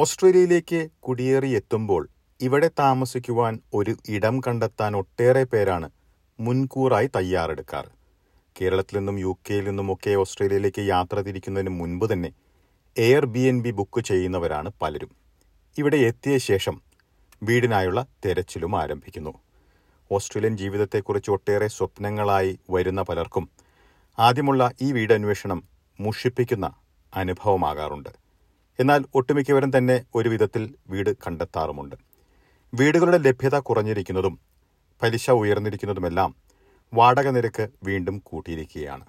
ഓസ്ട്രേലിയയിലേക്ക് കുടിയേറിയെത്തുമ്പോൾ ഇവിടെ താമസിക്കുവാൻ ഒരു ഇടം കണ്ടെത്താൻ ഒട്ടേറെ പേരാണ് മുൻകൂറായി തയ്യാറെടുക്കാറ് കേരളത്തിൽ നിന്നും യു കെയിൽ നിന്നുമൊക്കെ ഓസ്ട്രേലിയയിലേക്ക് യാത്ര തിരിക്കുന്നതിന് മുൻപ് തന്നെ Airbnb book ചെയ്യുന്നവരാണ് പലരും. ഇവിടെ എത്തിയ ശേഷം വീടിനായുള്ള തെരച്ചിലും ആരംഭിക്കുന്നു. ഓസ്ട്രേലിയൻ ജീവിതത്തെക്കുറിച്ച് ഒട്ടേറെ സ്വപ്നങ്ങളായി വരുന്ന പലർക്കും ആദ്യമുള്ള ഈ വീടന്വേഷണം മുഷിപ്പിക്കുന്ന അനുഭവമാകാറുണ്ട്. എന്നാൽ ഒട്ടുമിക്കവരും തന്നെ ഒരു വിധത്തിൽ വീട് കണ്ടെത്താറുമുണ്ട്. വീടുകളുടെ ലഭ്യത കുറഞ്ഞിരിക്കുന്നതും പലിശ ഉയർന്നിരിക്കുന്നതുമെല്ലാം വാടക നിരക്ക് വീണ്ടും കൂട്ടിയിരിക്കുകയാണ്.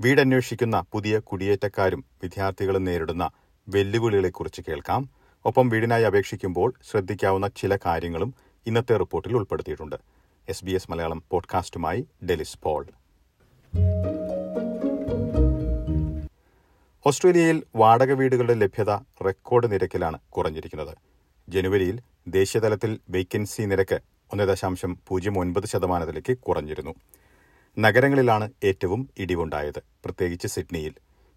വീടന്വേഷിക്കുന്ന പുതിയ കുടിയേറ്റക്കാരും വിദ്യാർത്ഥികളും നേരിടുന്ന വെല്ലുവിളികളെക്കുറിച്ച് കേൾക്കാം. ഒപ്പം വീടിനായി അപേക്ഷിക്കുമ്പോൾ ശ്രദ്ധിക്കാവുന്ന ചില കാര്യങ്ങളും ഇന്നത്തെ റിപ്പോർട്ടിൽ ഉൾപ്പെടുത്തിയിട്ടുണ്ട്. എസ് ബി എസ് മലയാളം പോഡ്കാസ്റ്റുമായി ഡെലിസ് പോൾ. ഓസ്ട്രേലിയയിൽ വാടക വീടുകളുടെ ലഭ്യത റെക്കോർഡ് നിരക്കിലാണ് കുറഞ്ഞിരിക്കുന്നത്. ജനുവരിയിൽ ദേശീയതലത്തിൽ വേക്കൻസി നിരക്ക് ഒന്ന് ദശാംശം പൂജ്യം ഒൻപത് ശതമാനത്തിലേക്ക് കുറഞ്ഞിരുന്നു. നഗരങ്ങളിലാണ് ഏറ്റവും ഇടിവുണ്ടായത്. പ്രത്യേകിച്ച് സിഡ്നിയിൽ.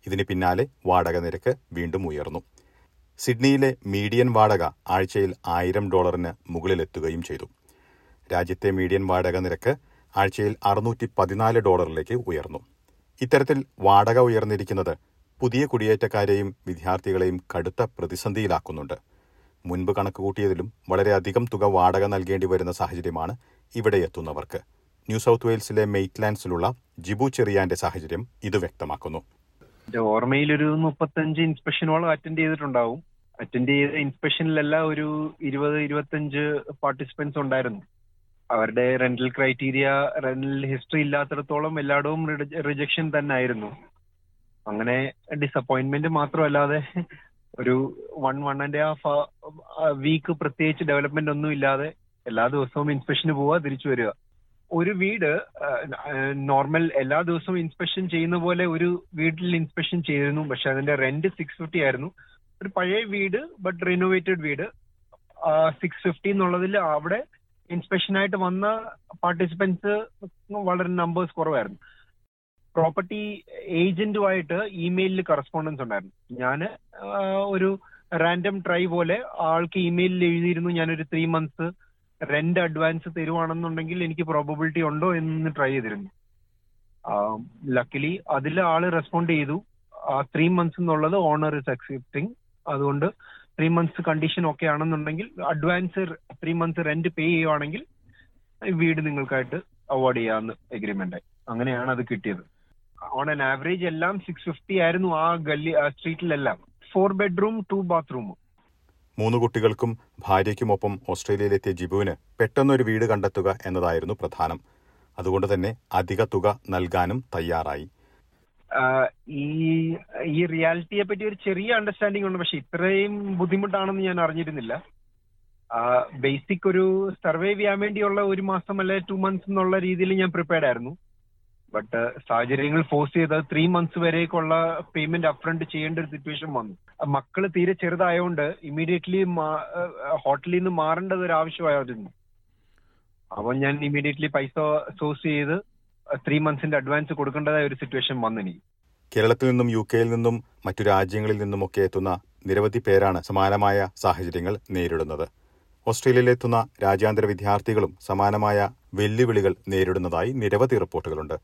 ഇതിന് പിന്നാലെ വാടക നിരക്ക് വീണ്ടും ഉയർന്നു. സിഡ്നിയിലെ മീഡിയൻ വാടക ആഴ്ചയിൽ ആയിരം ഡോളറിന് മുകളിലെത്തുകയും ചെയ്തു. രാജ്യത്തെ മീഡിയൻ വാടക നിരക്ക് ആഴ്ചയിൽ അറുന്നൂറ്റി പതിനാല് ഡോളറിലേക്ക് ഉയർന്നു. ഇത്തരത്തിൽ വാടക ഉയർന്നിരിക്കുന്നത് പുതിയ കുടിയേറ്റക്കാരെയും വിദ്യാർത്ഥികളെയും കടുത്ത പ്രതിസന്ധിയിലാക്കുന്നുണ്ട്. മുൻപ് കണക്കുകൂട്ടിയതിലും വളരെയധികം തുക വാടക നൽകേണ്ടി വരുന്ന സാഹചര്യമാണ് ഇവിടെ എത്തുന്നവർക്ക്. ന്യൂ സൗത്ത് വെയിൽസിലെ മെയ്റ്റ്ലാൻഡ്സിലുള്ള ജിബു ചെറിയാന്റെ സാഹചര്യം ഇത് വ്യക്തമാക്കുന്നു. ഓർമ്മയിൽ ഒരു മുപ്പത്തഞ്ച് ഇൻസ്പെക്ഷനോളം അറ്റൻഡ് ചെയ്തിട്ടുണ്ടാവും. അറ്റൻഡ് ചെയ്ത ഇൻസ്പെക്ഷനിലെല്ലാം ഒരു ഇരുപത് ഇരുപത്തഞ്ച് പാർട്ടിസിപ്പൻസ് ഉണ്ടായിരുന്നു. അവരുടെ റെന്റൽ ക്രൈറ്റീരിയ റെന്റൽ ഹിസ്റ്ററി ഇല്ലാത്തിടത്തോളം എല്ലായിടവും റിജക്ഷൻ തന്നെ ആയിരുന്നു അങ്ങനെ ഡിസപ്പോയിന്റ്മെന്റ് മാത്രമല്ലാതെ ഒരു one one and half week പ്രത്യേകിച്ച് ഡെവലപ്മെന്റ് ഒന്നും ഇല്ലാതെ എല്ലാ ദിവസവും ഇൻസ്പെക്ഷന് പോവുക തിരിച്ചു വരിക. ഒരു വീട് നോർമൽ എല്ലാ ദിവസവും ഇൻസ്പെക്ഷൻ ചെയ്യുന്ന പോലെ ഒരു വീട്ടിൽ ഇൻസ്പെക്ഷൻ ചെയ്തിരുന്നു. പക്ഷെ അതിന്റെ റെന്റ് സിക്സ് ഫിഫ്റ്റി ആയിരുന്നു. ഒരു പഴയ വീട് ബട്ട് റിനോവേറ്റഡ് വീട്. സിക്സ് ഫിഫ്റ്റി എന്നുള്ളതിൽ അവിടെ ഇൻസ്പെക്ഷനായിട്ട് വന്ന പാർട്ടിസിപ്പൻസ് വളരെ നമ്പേഴ്സ് കുറവായിരുന്നു. പ്രോപ്പർട്ടി ഏജന്റുമായിട്ട് ഇമെയിലിൽ കറസ്പോണ്ടൻസ് ഉണ്ടായിരുന്നു. ഞാൻ ഒരു റാൻഡം ട്രൈ പോലെ ആൾക്ക് ഇമെയിലിൽ എഴുതിയിരുന്നു. ഞാനൊരു ത്രീ മന്ത്സ് റെന്റ് അഡ്വാൻസ് തരുവാണെന്നുണ്ടെങ്കിൽ എനിക്ക് പ്രോബബിലിറ്റി ഉണ്ടോ എന്ന് ട്രൈ ചെയ്തിരുന്നു. ലക്കിലി അതിൽ ആൾ റെസ്പോണ്ട് ചെയ്തു. ആ ത്രീ മന്ത്സ് എന്നുള്ളത് ഓണർ ഇസ് അക്സെപ്റ്റിംഗ് അതുകൊണ്ട് ത്രീ മന്ത്സ് കണ്ടീഷൻ ഒക്കെ ആണെന്നുണ്ടെങ്കിൽ advance three months rent pay ചെയ്യുവാണെങ്കിൽ വീട് നിങ്ങൾക്കായിട്ട് അവാർഡ് ചെയ്യാവുന്ന എഗ്രിമെന്റ് ആയി. അങ്ങനെയാണ് അത് കിട്ടിയത്. ഓൺ ആൻ ആവറേജ് എല്ലാം സിക്സ് ഫിഫ്റ്റി ആയിരുന്നു ആ ഗല്ലി സ്ട്രീറ്റിലെല്ലാം ഫോർ ബെഡ്റൂം ടു ബാത്റൂം മൂന്ന് കുട്ടികൾക്കും ഭാര്യയ്ക്കുമൊപ്പം ഓസ്ട്രേലിയയിലെത്തിയ ജിബുവിന് പെട്ടെന്നൊരു വീട് കണ്ടെത്തുക എന്നതായിരുന്നു പ്രധാനം. അതുകൊണ്ട് തന്നെ അധിക തുക നൽകാനും തയ്യാറായി. ഈ ഈ റിയാലിറ്റിയെ പറ്റി ഒരു ചെറിയ അണ്ടർസ്റ്റാൻഡിംഗ് ഉണ്ട്. പക്ഷെ ഇത്രയും ബുദ്ധിമുട്ടാണെന്ന് ഞാൻ അറിഞ്ഞിരുന്നില്ല. ബേസിക് ഒരു സർവേ ചെയ്യാൻ വേണ്ടിയുള്ള ഒരു മാസം അല്ലെ ടു മന്ത്സ് എന്നുള്ള രീതിയിൽ ഞാൻ പ്രിപ്പയർഡ് ആയിരുന്നു. ബട്ട് സാഹചര്യങ്ങൾ ഫോഴ്സ് ചെയ്ത് ത്രീ മന്ത്സ് വരേക്കുള്ള പേയ്മെന്റ് അപ്രണ്ട് ചെയ്യേണ്ട ഒരു സിറ്റുവേഷൻ വന്നു. മക്കൾ തീരെ ചെറുതായതുകൊണ്ട് ഇമ്മീഡിയറ്റ്ലി ഹോട്ടലിൽ നിന്ന് മാറേണ്ടത് ഒരു ആവശ്യമായിരുന്നു. അപ്പൊ ഞാൻ ഇമ്മീഡിയറ്റ്ലി പൈസ സോഴ്സ് ചെയ്ത് ത്രീ മന്ത്സിന്റെ അഡ്വാൻസ് കൊടുക്കേണ്ടതായ ഒരു സിറ്റുവേഷൻ വന്നു എനിക്ക്. കേരളത്തിൽ നിന്നും യു കെയിൽ നിന്നും മറ്റു രാജ്യങ്ങളിൽ നിന്നും ഒക്കെ എത്തുന്ന നിരവധി പേരാണ് സമാനമായ സാഹചര്യങ്ങൾ നേരിടുന്നത്. ഓസ്ട്രേലിയയിലെത്തുന്ന രാജ്യാന്തര വിദ്യാർത്ഥികളും സമാനമായ വെല്ലുവിളികൾ നേരിടുന്നതായി നിരവധി റിപ്പോർട്ടുകളുണ്ട്.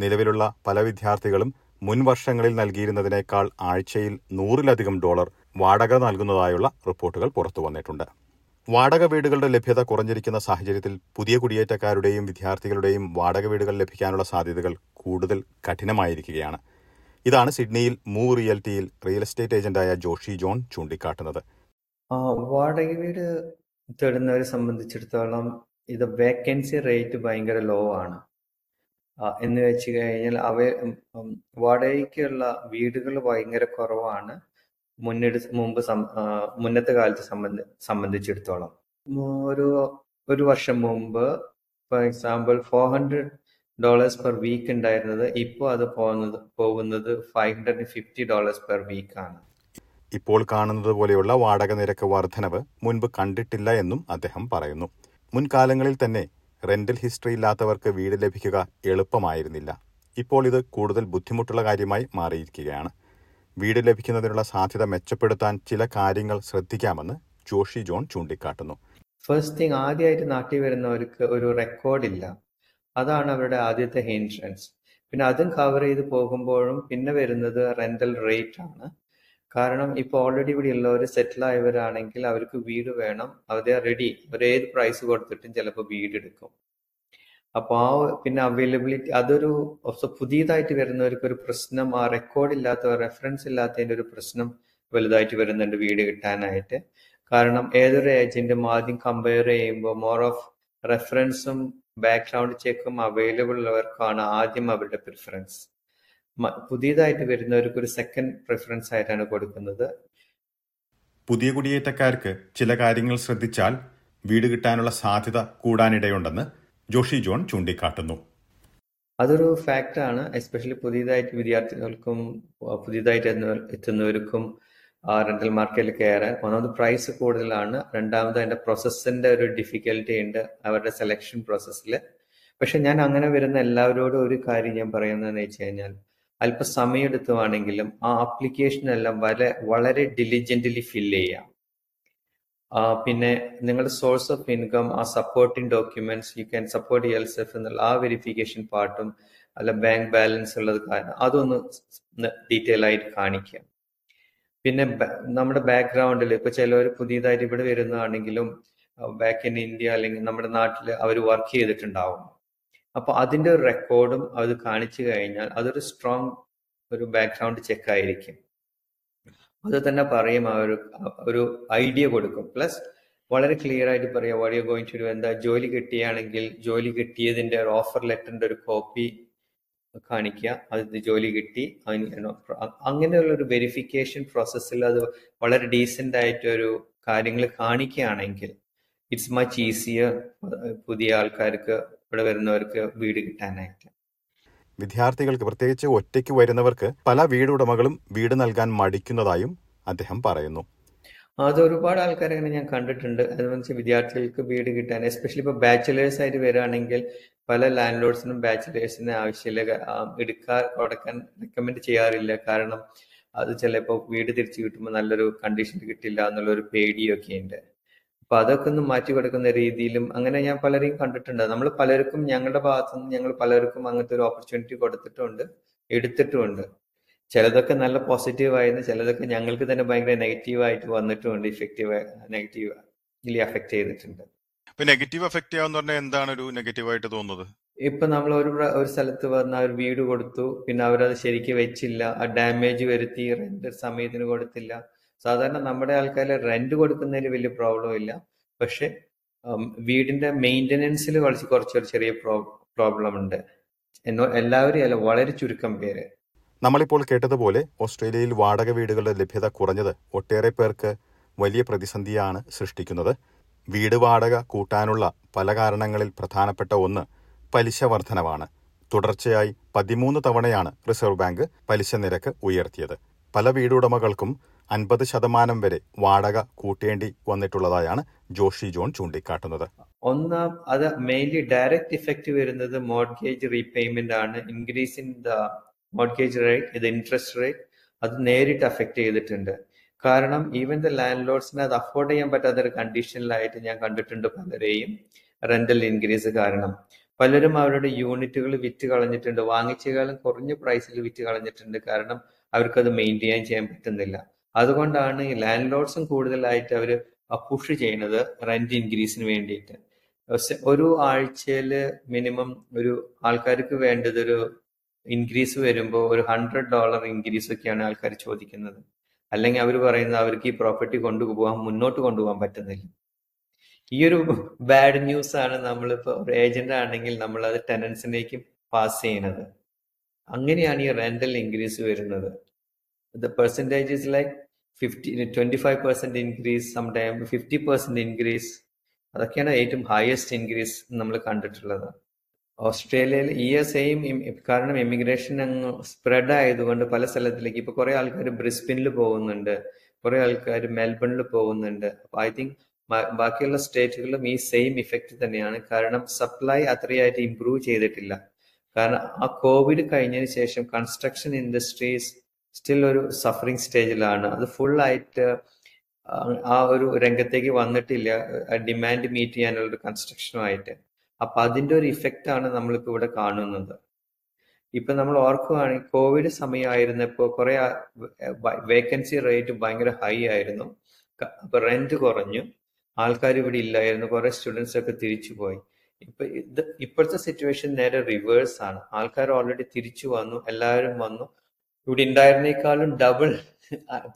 നിലവിലുള്ള പല വിദ്യാർത്ഥികളും മുൻ വർഷങ്ങളിൽ നൽകിയിരുന്നതിനേക്കാൾ ആഴ്ചയിൽ നൂറിലധികം ഡോളർ വാടക നൽകുന്നതായുള്ള റിപ്പോർട്ടുകൾ പുറത്തു വന്നിട്ടുണ്ട്. വാടക വീടുകളുടെ ലഭ്യത കുറഞ്ഞിരിക്കുന്ന സാഹചര്യത്തിൽ പുതിയ കുടിയേറ്റക്കാരുടെയും വിദ്യാർത്ഥികളുടെയും വാടക വീടുകൾ ലഭിക്കാനുള്ള സാധ്യതകൾ കൂടുതൽ കഠിനമായിരിക്കുകയാണ്. ഇതാണ് സിഡ്നിയിൽ മൂവ് റിയൽറ്റിയിൽ റിയൽ എസ്റ്റേറ്റ് ഏജന്റായ ജോഷി ജോൺ ചൂണ്ടിക്കാട്ടുന്നത്. വാടക വീട് തേടുന്നവരെ സംബന്ധിച്ചിടത്തോളം ഇത് വേക്കൻസി റേറ്റ് ഭയങ്കര ലോ ആണ്. എന്ന് വെച്ച് കഴിഞ്ഞാൽ അവ വാടകയ്ക്കുള്ള വീടുകൾ ഭയങ്കര കുറവാണ്. മുന്നിട് മുമ്പ് മുന്നത്തെ കാലത്ത് സംബന്ധി സംബന്ധിച്ചിടത്തോളം. ഒരു ഒരു വർഷം മുമ്പ് for example four hundred dollars per week ഉണ്ടായിരുന്നത്. ഇപ്പോൾ അത് പോകുന്നത് പോകുന്നത് five hundred fifty dollars per week ആണ്. ഇപ്പോൾ കാണുന്നത് പോലെയുള്ള വാടക നിരക്ക് വർധനവ് മുൻപ് കണ്ടിട്ടില്ല എന്നും അദ്ദേഹം പറയുന്നു. മുൻകാലങ്ങളിൽ തന്നെ റെന്റൽ ഹിസ്റ്ററി ഇല്ലാത്തവർക്ക് വീട് ലഭിക്കുക എളുപ്പമായിരുന്നില്ല. ഇപ്പോൾ ഇത് കൂടുതൽ ബുദ്ധിമുട്ടുള്ള കാര്യമായി മാറിയിരിക്കുകയാണ്. വീട് ലഭിക്കുന്നതിനുള്ള സാധ്യത മെച്ചപ്പെടുത്താൻ ചില കാര്യങ്ങൾ ശ്രദ്ധിക്കാമെന്ന് ജോഷി ജോൺ ചൂണ്ടിക്കാട്ടുന്നു. ഫസ്റ്റ് തിങ് ആദ്യമായിട്ട് നാട്ടിൽ വരുന്നവർക്ക് ഒരു റെക്കോർഡില്ല അതാണ് അവരുടെ ആദ്യത്തെ ഇൻഷുറൻസ് പിന്നെ അതും കവർ ചെയ്ത് പോകുമ്പോഴും പിന്നെ വരുന്നത് റെന്റൽ റേറ്റ് ആണ്. കാരണം ഇപ്പൊ ഓൾറെഡി ഇവിടെ ഉള്ളവർ സെറ്റിൽ ആയവരാണെങ്കിൽ അവർക്ക് വീട് വേണം. അവർ റെഡി അവർ ഏത് പ്രൈസ് കൊടുത്തിട്ടും ചിലപ്പോൾ വീട് എടുക്കും. അപ്പോൾ ആ പിന്നെ അവൈലബിലിറ്റി അതൊരു പുതിയതായിട്ട് വരുന്നവർക്ക് ഒരു പ്രശ്നം ആ റെക്കോർഡ് ഇല്ലാത്ത റെഫറൻസ് ഇല്ലാത്തതിന്റെ ഒരു പ്രശ്നം വലുതായിട്ട് വരുന്നുണ്ട് വീട് കിട്ടാനായിട്ട്. കാരണം ഏതൊരു ഏജന്റും ആദ്യം കമ്പയർ ചെയ്യുമ്പോൾ മോർ ഓഫ് റെഫറൻസും ബാക്ക്ഗ്രൗണ്ട് ചെക്കും അവൈലബിൾ ഉള്ളവർക്കാണ് ആദ്യം അവരുടെ പ്രിഫറൻസ് പുതിയതായിട്ട് വരുന്നവർക്ക് ഒരു സെക്കൻഡ് പ്രിഫറൻസ് ആയിട്ടാണ് കൊടുക്കുന്നത്. പുതിയ കുടിയേറ്റക്കാർക്ക് ചില കാര്യങ്ങൾ ശ്രദ്ധിച്ചാൽ വീട് കിട്ടാനുള്ള സാധ്യത കൂടാനിടയുണ്ടെന്ന് ജോഷി ജോൺ ചൂണ്ടിക്കാട്ടുന്നു. അതൊരു ഫാക്റ്റാണ് എസ്പെഷ്യലി പുതിയതായിട്ട് വിദ്യാർത്ഥികൾക്കും പുതിയതായിട്ട് എത്തുന്നവർക്കും റെന്റൽ മാർക്കറ്റിൽ കയറാൻ ഒന്നാമത് പ്രൈസ് കൂടുതലാണ്. രണ്ടാമത് അതിന്റെ പ്രോസസ്സിന്റെ ഒരു ഡിഫിക്കൽട്ടി ഉണ്ട് അവരുടെ സെലക്ഷൻ പ്രോസസ്സിൽ പക്ഷെ ഞാൻ അങ്ങനെ വരുന്ന എല്ലാവരോടും ഒരു കാര്യം ഞാൻ പറയുന്നതെന്ന് വെച്ച് കഴിഞ്ഞാൽ അല്പം സമയമെടുത്തുവാണെങ്കിലും ആ ആപ്ലിക്കേഷൻ എല്ലാം വളരെ വളരെ ഡിലിജന്റ്ലി ഫില്ല് ചെയ്യാം. പിന്നെ നിങ്ങളുടെ സോഴ്സ് ഓഫ് ഇൻകം ആ supporting documents you can support L സെഫ് എന്നുള്ള ആ വെരിഫിക്കേഷൻ പാർട്ടും അല്ല ബാങ്ക് ബാലൻസ് ഉള്ളത് കാരണം അതൊന്ന് ഡീറ്റെയിൽ ആയിട്ട് കാണിക്കുക പിന്നെ നമ്മുടെ ബാക്ക്ഗ്രൗണ്ടിൽ ഇപ്പൊ ചിലവർ പുതിയതായിട്ട് ഇവിടെ വരുന്നതാണെങ്കിലും ബാക്ക് ഇൻ ഇന്ത്യ അല്ലെങ്കിൽ നമ്മുടെ നാട്ടിൽ അവർ വർക്ക് ചെയ്തിട്ടുണ്ടാവും. അപ്പൊ അതിന്റെ ഒരു റെക്കോർഡും അത് കാണിച്ചു കഴിഞ്ഞാൽ അതൊരു സ്ട്രോങ് ഒരു ബാക്ക്ഗ്രൗണ്ട് ചെക്ക് ആയിരിക്കും. അത് തന്നെ പറയും ആ ഒരു ഒരു ഐഡിയ കൊടുക്കും. പ്ലസ് വളരെ ക്ലിയർ ആയിട്ട് പറയാം what you going to do എന്താ ജോലി കിട്ടിയാണെങ്കിൽ ജോലി കിട്ടിയതിന്റെ ഒരു ഓഫർ ലെറ്ററിന്റെ ഒരു കോപ്പി കാണിക്കുക. അത് ജോലി കിട്ടി അങ്ങനെയുള്ള ഒരു വെരിഫിക്കേഷൻ പ്രോസസ്സിൽ അത് വളരെ ഡീസെന്റ് ആയിട്ട് ഒരു കാര്യങ്ങൾ കാണിക്കുകയാണെങ്കിൽ ഇറ്റ്സ് മച്ച് ഈസിയർ പുതിയ ആൾക്കാർക്ക് ഇവിടെ വരുന്നവർക്ക് വീട് കിട്ടാനായിട്ട്. വിദ്യാർത്ഥികൾക്ക് പ്രത്യേകിച്ച് ഒറ്റയ്ക്ക് വരുന്നവർക്ക് പല വീടുടമകളും വീട് നൽകാൻ മടിക്കുന്നതായും അദ്ദേഹം പറയുന്നു. അത് ഒരുപാട് ആൾക്കാരെ അങ്ങനെ ഞാൻ കണ്ടിട്ടുണ്ട്. അതെന്ന് വെച്ചാൽ വിദ്യാർത്ഥികൾക്ക് വീട് കിട്ടാൻ എസ്പെഷ്യലി ഇപ്പോൾ ബാച്ചിലേഴ്സ് ആയിട്ട് വരികയാണെങ്കിൽ പല ലാൻഡ് ലോഡ്സിനും ബാച്ചിലേഴ്സിന് ആവശ്യമില്ല. എടുക്കാൻ കൊടുക്കാൻ റെക്കമെൻഡ് ചെയ്യാറില്ല. കാരണം അത് ചിലപ്പോൾ വീട് തിരിച്ചു കിട്ടുമ്പോൾ നല്ലൊരു കണ്ടീഷൻ കിട്ടില്ല എന്നുള്ളൊരു പേടിയൊക്കെ ഉണ്ട് അപ്പൊ അതൊക്കെ ഒന്ന് മാറ്റി കൊടുക്കുന്ന രീതിയിലും അങ്ങനെ ഞാൻ പലരെയും കണ്ടിട്ടുണ്ട്. നമ്മൾ പലർക്കും ഞങ്ങളുടെ ഭാഗത്തുനിന്ന് ഞങ്ങൾ പലർക്കും അങ്ങനത്തെ ഒരു ഓപ്പർച്യൂണിറ്റി കൊടുത്തിട്ടുണ്ട് എടുത്തിട്ടുമുണ്ട് ചിലതൊക്കെ നല്ല പോസിറ്റീവ് ആയിരുന്നു ചിലതൊക്കെ ഞങ്ങൾക്ക് തന്നെ ഭയങ്കര നെഗറ്റീവ് ആയിട്ട് വന്നിട്ടുമുണ്ട് ഇഫക്റ്റീവ് നെഗറ്റീവ് ഇല്ലി അഫക്ട് ചെയ്തിട്ടുണ്ട്. നെഗറ്റീവ് എഫക്ട് ചെയ്യാന്ന് പറഞ്ഞാൽ എന്താണ് ഒരു നെഗറ്റീവ് ആയിട്ട് തോന്നുന്നത്? ഇപ്പൊ നമ്മൾ ഒരു ഒരു സ്ഥലത്ത് വന്ന ഒരു വീട് കൊടുത്തു പിന്നെ അവരത് ശരിക്ക് വെച്ചില്ല ആ ഡാമേജ് വരുത്തി റെന്റ് സമയത്തിന് കൊടുത്തില്ല സാധാരണ നമ്മുടെ ആൾക്കാർ റെന്റ് കൊടുക്കുന്നതിൽ വലിയ പ്രോബ്ലം ഇല്ല. പക്ഷെ വീടിന്റെ മെയിന്റനൻസിൽ കുറച്ച് കുറച്ചൊരു ചെറിയ പ്രോബ്ലം ഉണ്ട്. എന്നോ എല്ലാവരും അല്ല വളരെ ചുരുക്കം പേര്. നമ്മളിപ്പോൾ കേട്ടതുപോലെ ഓസ്ട്രേലിയയിൽ വാടക വീടുകളുടെ ലഭ്യത കുറഞ്ഞത് ഒട്ടേറെ പേർക്ക് വലിയ പ്രതിസന്ധിയാണ് സൃഷ്ടിക്കുന്നത്. വീട് വാടക കൂട്ടാനുള്ള പല കാരണങ്ങളിൽ പ്രധാനപ്പെട്ട ഒന്ന് പലിശ വർധനവാണ്. തുടർച്ചയായി പതിമൂന്ന് തവണയാണ് റിസർവ് ബാങ്ക് പലിശ നിരക്ക് ഉയർത്തിയത്. പല വീടുടമകൾക്കും അൻപത് ശതമാനം വരെ വാടക കൂട്ടേണ്ടി വന്നിട്ടുള്ളതായാണ് ജോഷി ജോൺ ചൂണ്ടിക്കാട്ടുന്നത്. ഒന്ന് അത് മെയിൻലി ഡയറക്റ്റ് ഇഫക്റ്റ് വരുന്നത് മോർഗേജ് റീപേയ്മെന്റ് ആണ്. Increase in the mortgage rate ഇത് ഇൻട്രസ്റ്റ് റേറ്റ് അത് നേരിട്ട് അഫക്റ്റ് ചെയ്തിട്ടുണ്ട്. കാരണം ഈവൻ ദ ലാൻഡ് ലോഡ്സിന് അത് അഫോർഡ് ചെയ്യാൻ പറ്റാത്ത ഒരു കണ്ടീഷനിലായിട്ട് ഞാൻ കണ്ടിട്ടുണ്ട് പലരെയും റെന്റൽ ഇൻക്രീസ് കാരണം. പലരും അവരുടെ യൂണിറ്റുകൾ വിറ്റ് കളഞ്ഞിട്ടുണ്ട്. വാങ്ങിച്ചേക്കാളും കുറഞ്ഞ പ്രൈസിൽ വിറ്റ് കളഞ്ഞിട്ടുണ്ട് കാരണം അവർക്കത് മെയിന്റെയിൻ ചെയ്യാൻ പറ്റുന്നില്ല. അതുകൊണ്ടാണ് ഈ ലാൻഡ് ലോഡ്സും കൂടുതലായിട്ട് അവർ പുഷ് ചെയ്യുന്നത് റെന്റ് ഇൻക്രീസിന് വേണ്ടിയിട്ട്. ഒരു ആഴ്ചയിൽ മിനിമം ഒരു ആൾക്കാർക്ക് വേണ്ടത് ഒരു ഇൻക്രീസ് വരുമ്പോൾ ഒരു ഹൺഡ്രഡ് ഡോളർ ഇൻക്രീസ് ഒക്കെയാണ് ആൾക്കാർ ചോദിക്കുന്നത്. അല്ലെങ്കിൽ അവർ പറയുന്നത് അവർക്ക് ഈ പ്രോപ്പർട്ടി കൊണ്ടുപോകാൻ മുന്നോട്ട് കൊണ്ടുപോകാൻ പറ്റുന്നില്ല. ഈ ഒരു ബാഡ് ന്യൂസ് ആണ് നമ്മളിപ്പോൾ ഒരു ഏജന്റ് ആണെങ്കിൽ നമ്മൾ അത് ടെനൻസിലേക്ക് പാസ് ചെയ്യുന്നത്. അങ്ങനെയാണ് ഈ റെന്റൽ ഇൻക്രീസ് വരുന്നത്. The percentage is like fifty twenty five percent increase some time fifty percent increase അതൊക്കെയാണ് ഏറ്റവും ഹയസ്റ്റ് ഇൻക്രീസ് നമ്മൾ കണ്ടിട്ടുള്ളത്. ഓസ്ട്രേലിയയിൽ ഈ സെയിം കാരണം ഇമിഗ്രേഷൻ അങ്ങ് സ്പ്രെഡ് ആയതുകൊണ്ട് പല സ്ഥലത്തിലേക്ക് ഇപ്പൊ കുറെ ആൾക്കാർ ബ്രിസ്ബിനിൽ പോകുന്നുണ്ട്. കുറെ ആൾക്കാർ മെൽബണിൽ പോകുന്നുണ്ട്. അപ്പൊ ഐ തിങ്ക് ബാക്കിയുള്ള സ്റ്റേറ്റുകളിലും ഈ സെയിം ഇഫക്റ്റ് തന്നെയാണ്. കാരണം സപ്ലൈ അത്രയായിട്ട് ഇംപ്രൂവ് ചെയ്തിട്ടില്ല. കാരണം ആ കോവിഡ് കഴിഞ്ഞതിന് ശേഷം കൺസ്ട്രക്ഷൻ ഇൻഡസ്ട്രീസ് സ്റ്റിൽ ഒരു സഫറിങ് സ്റ്റേജിലാണ് അത് ഫുൾ ആയിട്ട് ആ ഒരു രംഗത്തേക്ക് വന്നിട്ടില്ല. ഡിമാൻഡ് മീറ്റ് ചെയ്യാനുള്ള ഒരു കൺസ്ട്രക്ഷനുമായിട്ട് അപ്പൊ അതിന്റെ ഒരു ഇഫക്റ്റ് ആണ് നമ്മളിപ്പോ ഇവിടെ കാണുന്നത്. ഇപ്പൊ നമ്മൾ ഓർക്കുകയാണെങ്കിൽ കോവിഡ് സമയമായിരുന്നപ്പോൾ കുറെ വേക്കൻസി റേറ്റ് ഭയങ്കര ഹൈ ആയിരുന്നു. അപ്പൊ റെന്റ് കുറഞ്ഞു. ആൾക്കാർ ഇവിടെ ഇല്ലായിരുന്നു. കുറെ സ്റ്റുഡൻസ് ഒക്കെ തിരിച്ചു പോയി. ഇപ്പൊ ഇത് ഇപ്പോഴത്തെ സിറ്റുവേഷൻ നേരെ റിവേഴ്സ് ആണ്. ആൾക്കാർ ഓൾറെഡി തിരിച്ചു വന്നു. എല്ലാവരും വന്നു. ഇവിടെ ഉണ്ടായിരുന്നേക്കാളും ഡബിൾ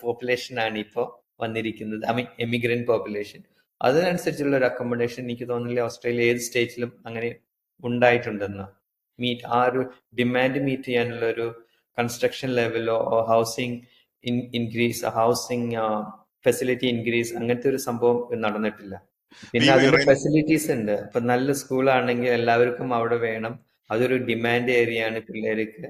പോപ്പുലേഷൻ ആണ് ഇപ്പോൾ വന്നിരിക്കുന്നത്. ഐ മീൻ എമിഗ്രന്റ് പോപ്പുലേഷൻ അതിനനുസരിച്ചുള്ള ഒരു അക്കോമഡേഷൻ എനിക്ക് തോന്നുന്നില്ല ഓസ്ട്രേലിയ ഏത് സ്റ്റേറ്റിലും അങ്ങനെ ഉണ്ടായിട്ടുണ്ടെന്ന്. മീറ്റ് ആ ഒരു ഡിമാൻഡ് മീറ്റ് ചെയ്യാനുള്ള ഒരു construction ലെവലോ housing increase housing facility increase അങ്ങനത്തെ ഒരു സംഭവം നടന്നിട്ടില്ല. പിന്നെ അതിന്റെ ഫെസിലിറ്റീസ് ഉണ്ട്. ഇപ്പൊ നല്ല സ്കൂളാണെങ്കിൽ എല്ലാവർക്കും അവിടെ വേണം. അതൊരു ഡിമാൻഡ് ഏരിയ ആണ് പിള്ളേർക്ക്.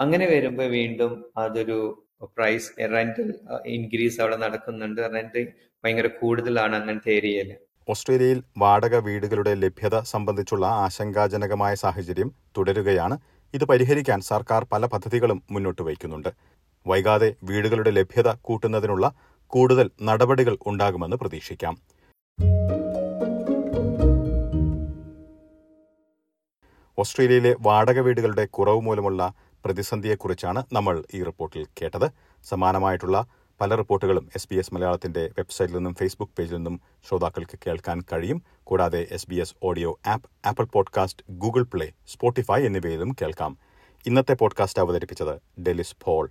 അങ്ങനെ വരുമ്പോൾ വീണ്ടും അതൊരു പ്രൈസ് റെന്റ് ഇൻക്രീസ് അവിടെ നടക്കുന്നുണ്ട്. റെന്റ് ഭയങ്കര കൂടുതലാണ് അങ്ങനത്തെ ഏരിയയിൽ ഓസ്ട്രേലിയയിൽ വാടക വീടുകളുടെ ലഭ്യത സംബന്ധിച്ചുള്ള ആശങ്കാജനകമായ സാഹചര്യം തുടരുകയാണ്. ഇത് പരിഹരിക്കാൻ സർക്കാർ പല പദ്ധതികളും മുന്നോട്ട് വയ്ക്കുന്നുണ്ട്. വൈകാതെ വീടുകളുടെ ലഭ്യത കൂട്ടുന്നതിനുള്ള കൂടുതൽ നടപടികൾ ഉണ്ടാകുമെന്ന് പ്രതീക്ഷിക്കാം. ഓസ്ട്രേലിയയിലെ വാടക വീടുകളുടെ കുറവ് മൂലമുള്ള പ്രതിസന്ധിയെക്കുറിച്ചാണ് നമ്മൾ ഈ റിപ്പോർട്ടിൽ കേട്ടത്. സമാനമായിട്ടുള്ള പല റിപ്പോർട്ടുകളും എസ് ബി എസ് മലയാളത്തിന്റെ വെബ്സൈറ്റിൽ നിന്നും ഫേസ്ബുക്ക് പേജിൽ നിന്നും ശ്രോതാക്കൾക്ക് കേൾക്കാൻ കഴിയും. കൂടാതെ S B S audio app Apple podcast Google Play Spotify എന്നിവയിലും കേൾക്കാം. ഇന്നത്തെ പോഡ്കാസ്റ്റ് അവതരിപ്പിച്ചത് ഡെലിസ് പോൾ.